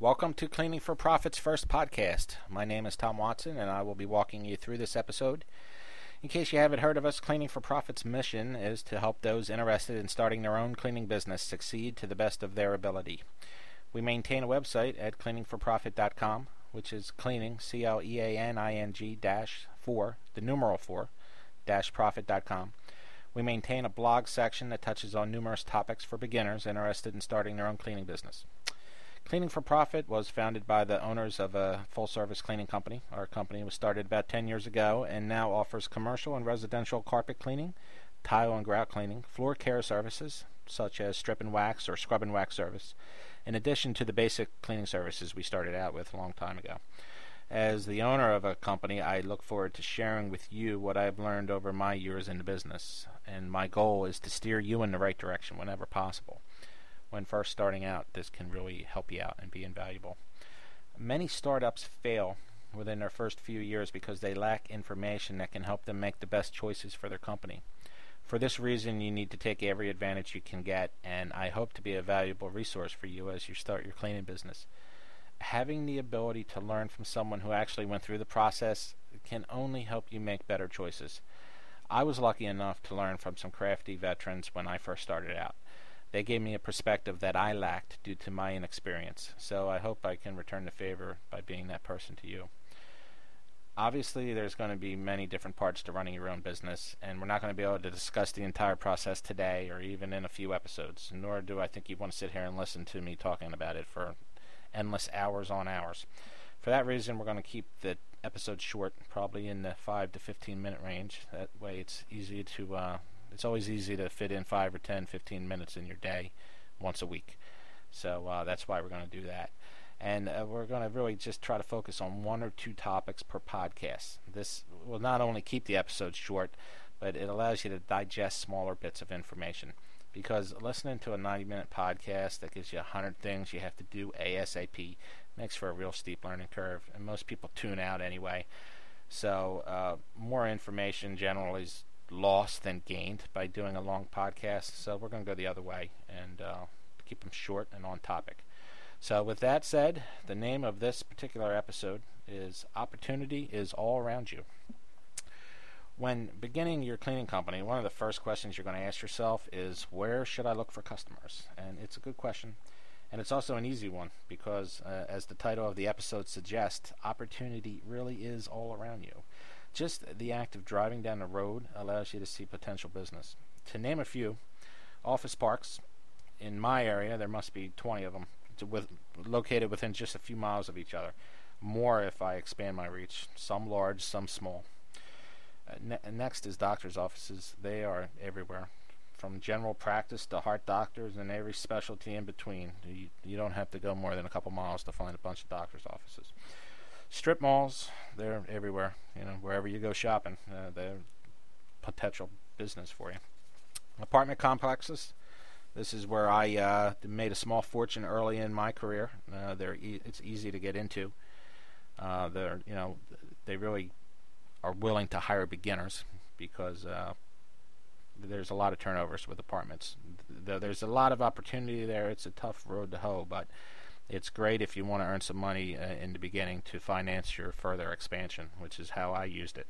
Welcome to Cleaning for Profit's first podcast. My name is Tom Watson, and I will be walking you through this episode. In case you haven't heard of us, Cleaning for Profit's mission is to help those interested in starting their own cleaning business succeed to the best of their ability. We maintain a website at cleaningforprofit.com, which is cleaning, C L E A N I N G dash 4, the numeral 4, dash profit.com. We maintain a blog section that touches on numerous topics for beginners interested in starting their own cleaning business. Cleaning for Profit was founded by the owners of a full service cleaning company. Our company was started about 10 years ago and now offers commercial and residential carpet cleaning, tile and grout cleaning, floor care services such as strip and wax or scrub and wax service, in addition to the basic cleaning services we started out with a long time ago. As the owner of a company, I look forward to sharing with you what I've learned over my years in the business, and my goal is to steer you in the right direction whenever possible. When first starting out, this can really help you out and be invaluable. Many startups fail within their first few years because they lack information that can help them make the best choices for their company. For this reason, you need to take every advantage you can get, and I hope to be a valuable resource for you as you start your cleaning business having the ability to learn from someone who actually went through the process can only help you make better choices. I was lucky enough to learn from some crafty veterans when I first started out. They gave me a perspective that I lacked due to my inexperience, so I hope I can return the favor by being that person to you. Obviously, there's going to be many different parts to running your own business, and we're not going to be able to discuss the entire process today or even in a few episodes, nor do I think you want to sit here and listen to me talking about it for endless hours on hours. For that reason, we're going to keep the episodes short, probably in the 5 to 15 minute range. That way, it's easy to, uh, it's always easy to fit in 5 or 10, 15 minutes in your day once a week. So uh, that's why we're going to do that. And uh, we're going to really just try to focus on one or two topics per podcast. This will not only keep the episodes short, but it allows you to digest smaller bits of information because listening to a 90 minute podcast that gives you 100 things you have to do ASAP makes for a real steep learning curve, and most people tune out anyway. So, uh, more information generally is lost than gained by doing a long podcast. So, we're going to go the other way and uh, keep them short and on topic. So, with that said, the name of this particular episode is Opportunity is All Around You when beginning your cleaning company, one of the first questions you're going to ask yourself is where should I look for customers? And it's a good question. And it's also an easy one because, uh, as the title of the episode suggests, opportunity really is all around you. Just the act of driving down the road allows you to see potential business. To name a few, office parks. In my area, there must be 20 of them, with, located within just a few miles of each other. More if I expand my reach, some large, some small. Uh, ne- next is doctors' offices. They are everywhere, from general practice to heart doctors and every specialty in between. You, you don't have to go more than a couple miles to find a bunch of doctors' offices. Strip malls, they're everywhere. You know, wherever you go shopping, uh, they're potential business for you. Apartment complexes. This is where I uh, made a small fortune early in my career. Uh, they're e- it's easy to get into. Uh, they're you know they really are willing to hire beginners because uh, there's a lot of turnovers with apartments. There's a lot of opportunity there. It's a tough road to hoe, but it's great if you want to earn some money uh, in the beginning to finance your further expansion, which is how I used it.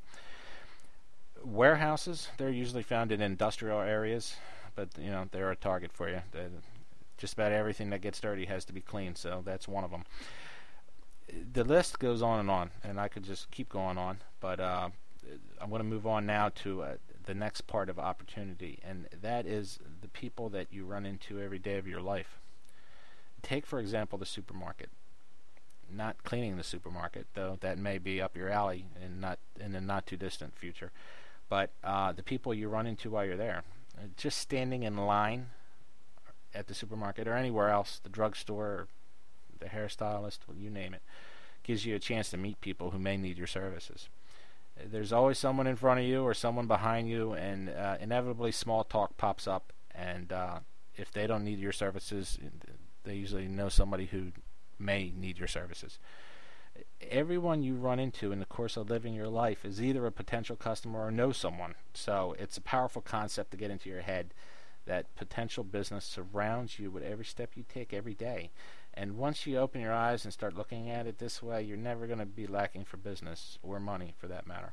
Warehouses, they're usually found in industrial areas, but you know they're a target for you. They're, just about everything that gets dirty has to be cleaned, so that's one of them the list goes on and on, and I could just keep going on. But uh, I'm going to move on now to uh, the next part of opportunity, and that is the people that you run into every day of your life. Take, for example, the supermarket. Not cleaning the supermarket, though that may be up your alley in not in the not too distant future. But uh, the people you run into while you're there, just standing in line at the supermarket or anywhere else, the drugstore, the hairstylist, you name it, gives you a chance to meet people who may need your services. There's always someone in front of you or someone behind you, and uh, inevitably small talk pops up. And uh, if they don't need your services, they usually know somebody who may need your services. Everyone you run into in the course of living your life is either a potential customer or know someone. So it's a powerful concept to get into your head that potential business surrounds you with every step you take every day. And once you open your eyes and start looking at it this way, you're never going to be lacking for business or money for that matter.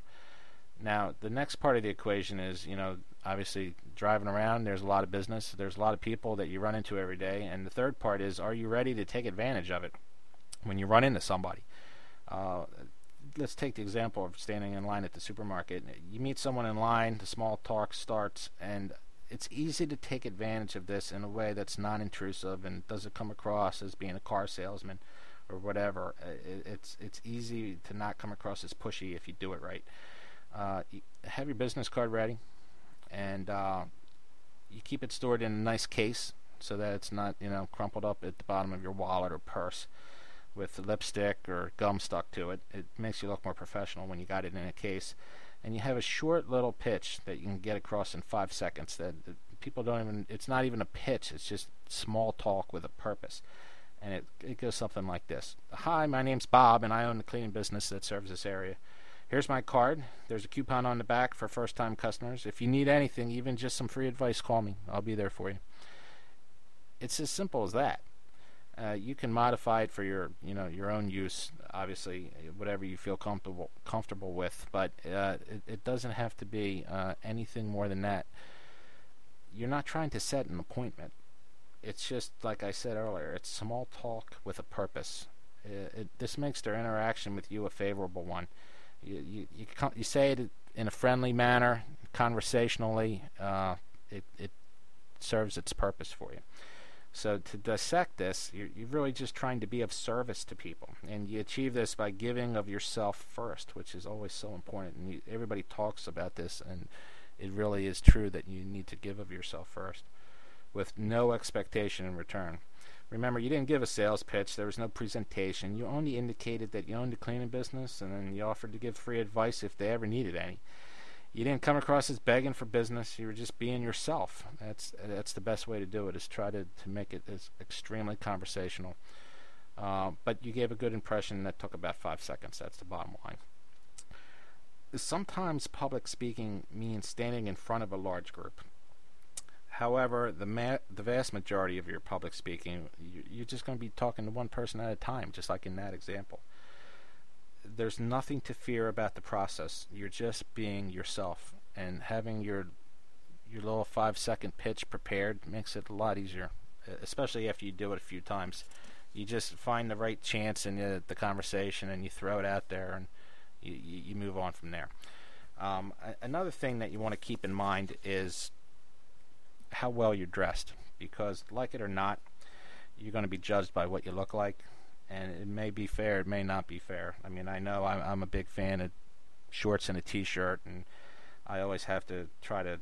Now, the next part of the equation is, you know, obviously driving around, there's a lot of business, there's a lot of people that you run into every day. And the third part is, are you ready to take advantage of it when you run into somebody? Uh, let's take the example of standing in line at the supermarket. You meet someone in line, the small talk starts, and it's easy to take advantage of this in a way that's non-intrusive and doesn't come across as being a car salesman or whatever. It's it's easy to not come across as pushy if you do it right. Uh, have your business card ready, and uh, you keep it stored in a nice case so that it's not you know crumpled up at the bottom of your wallet or purse with lipstick or gum stuck to it. It makes you look more professional when you got it in a case. And you have a short little pitch that you can get across in five seconds that people don't even it's not even a pitch it's just small talk with a purpose. And it, it goes something like this. Hi my name's bob and i own the cleaning business that serves this area here's my card. There's a coupon on the back for first time customers. If you need anything even just some free advice call me. I'll be there for you. It's as simple as that. Uh, you can modify it for your you know your own use obviously whatever you feel comfortable comfortable with but uh, it, it, doesn't have to be uh, anything more than that. You're not trying to set an appointment. It's just like I said earlier it's small talk with a purpose. It, it, this makes their interaction with you a favorable one you you, you, you say it in a friendly manner conversationally uh, it, it serves its purpose for you so to dissect this, you're, you're, really just trying to be of service to people, and you achieve this by giving of yourself first, which is always so important. And you, everybody talks about this, and it really is true that you need to give of yourself first, with no expectation in return. Remember, you didn't give a sales pitch. There was no presentation. You only indicated that you owned a cleaning business, and then you offered to give free advice if they ever needed any you didn't come across as begging for business. You were just being yourself. That's that's the best way to do it. Is try to to make it as extremely conversational. Uh, but you gave a good impression that took about five seconds. That's the bottom line. Sometimes public speaking means standing in front of a large group. However, the ma- the vast majority of your public speaking, you, you're just going to be talking to one person at a time, just like in that example there's nothing to fear about the process. You're just being yourself, and having your your little five second pitch prepared makes it a lot easier, especially after you do it a few times. You just find the right chance in the, the conversation, and you throw it out there, and you, you, you move on from there. Um, another thing that you want to keep in mind is how well you're dressed, because like it or not, you're going to be judged by what you look like and it may be fair, it may not be fair. I mean, I know I'm, I'm a big fan of shorts and a t-shirt, and I always have to try to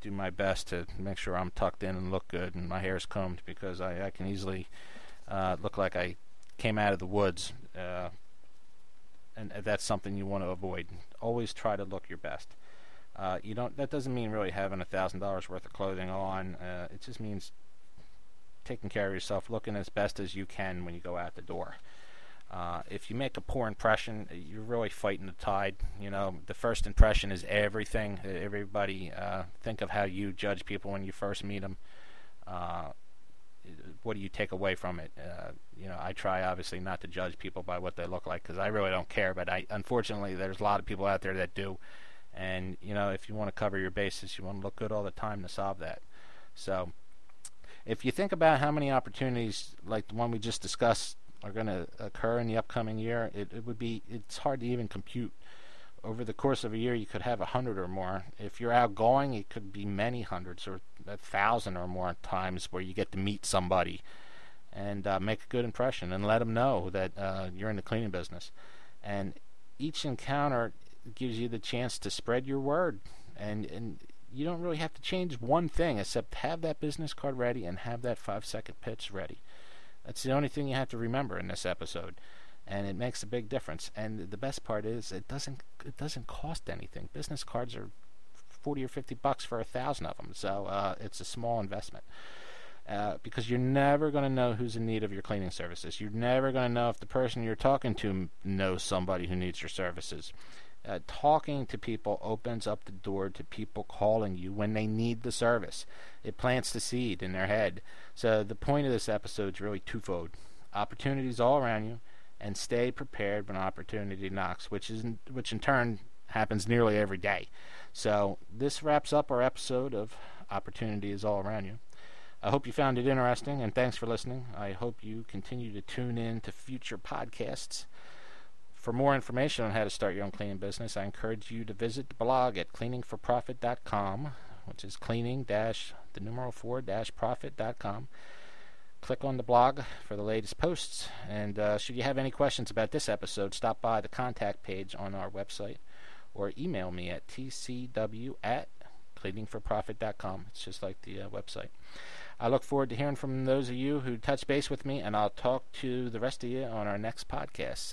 do my best to make sure I'm tucked in and look good, and my hair's combed because I, I can easily uh, look like I came out of the woods, uh, and that's something you want to avoid. Always try to look your best. Uh, you don't. That doesn't mean really having a thousand dollars worth of clothing on. Uh, it just means taking care of yourself, looking as best as you can when you go out the door. Uh, if you make a poor impression, you're really fighting the tide. You know, the first impression is everything. Everybody, uh, think of how you judge people when you first meet them. Uh, what do you take away from it? Uh, you know, I try obviously not to judge people by what they look like because I really don't care. But I, unfortunately, there's a lot of people out there that do. And you know, if you want to cover your bases, you want to look good all the time to solve that. So if you think about how many opportunities like the one we just discussed are going to occur in the upcoming year, it, it would be it's hard to even compute. Over the course of a year, you could have a hundred or more. If you're outgoing, it could be many hundreds or a thousand or more times where you get to meet somebody and uh, make a good impression and let them know that uh, you're in the cleaning business. And each encounter gives you the chance to spread your word and and you don't really have to change one thing except have that business card ready and have that five second pitch ready. That's the only thing you have to remember in this episode, and it makes a big difference. And the best part is it doesn't it doesn't cost anything. Business cards are forty or fifty bucks for a thousand of them, so uh, it's a small investment. Uh, because you're never going to know who's in need of your cleaning services. You're never going to know if the person you're talking to knows somebody who needs your services. Uh, talking to people opens up the door to people calling you when they need the service. It plants the seed in their head. So the point of this episode is really twofold. opportunities all around you, and stay prepared when opportunity knocks, which is which in turn happens nearly every day. So this wraps up our episode of Opportunity is All Around You. I hope you found it interesting, and thanks for listening. I hope you continue to tune in to future podcasts. For more information on how to start your own cleaning business, I encourage you to visit the blog at cleaningforprofit.com, which is cleaning dash the numeral four dash profit.com. Click on the blog for the latest posts. And uh, should you have any questions about this episode, stop by the contact page on our website or email me at tcw at cleaningforprofit.com. It's just like the uh, website. I look forward to hearing from those of you who touch base with me, and I'll talk to the rest of you on our next podcast.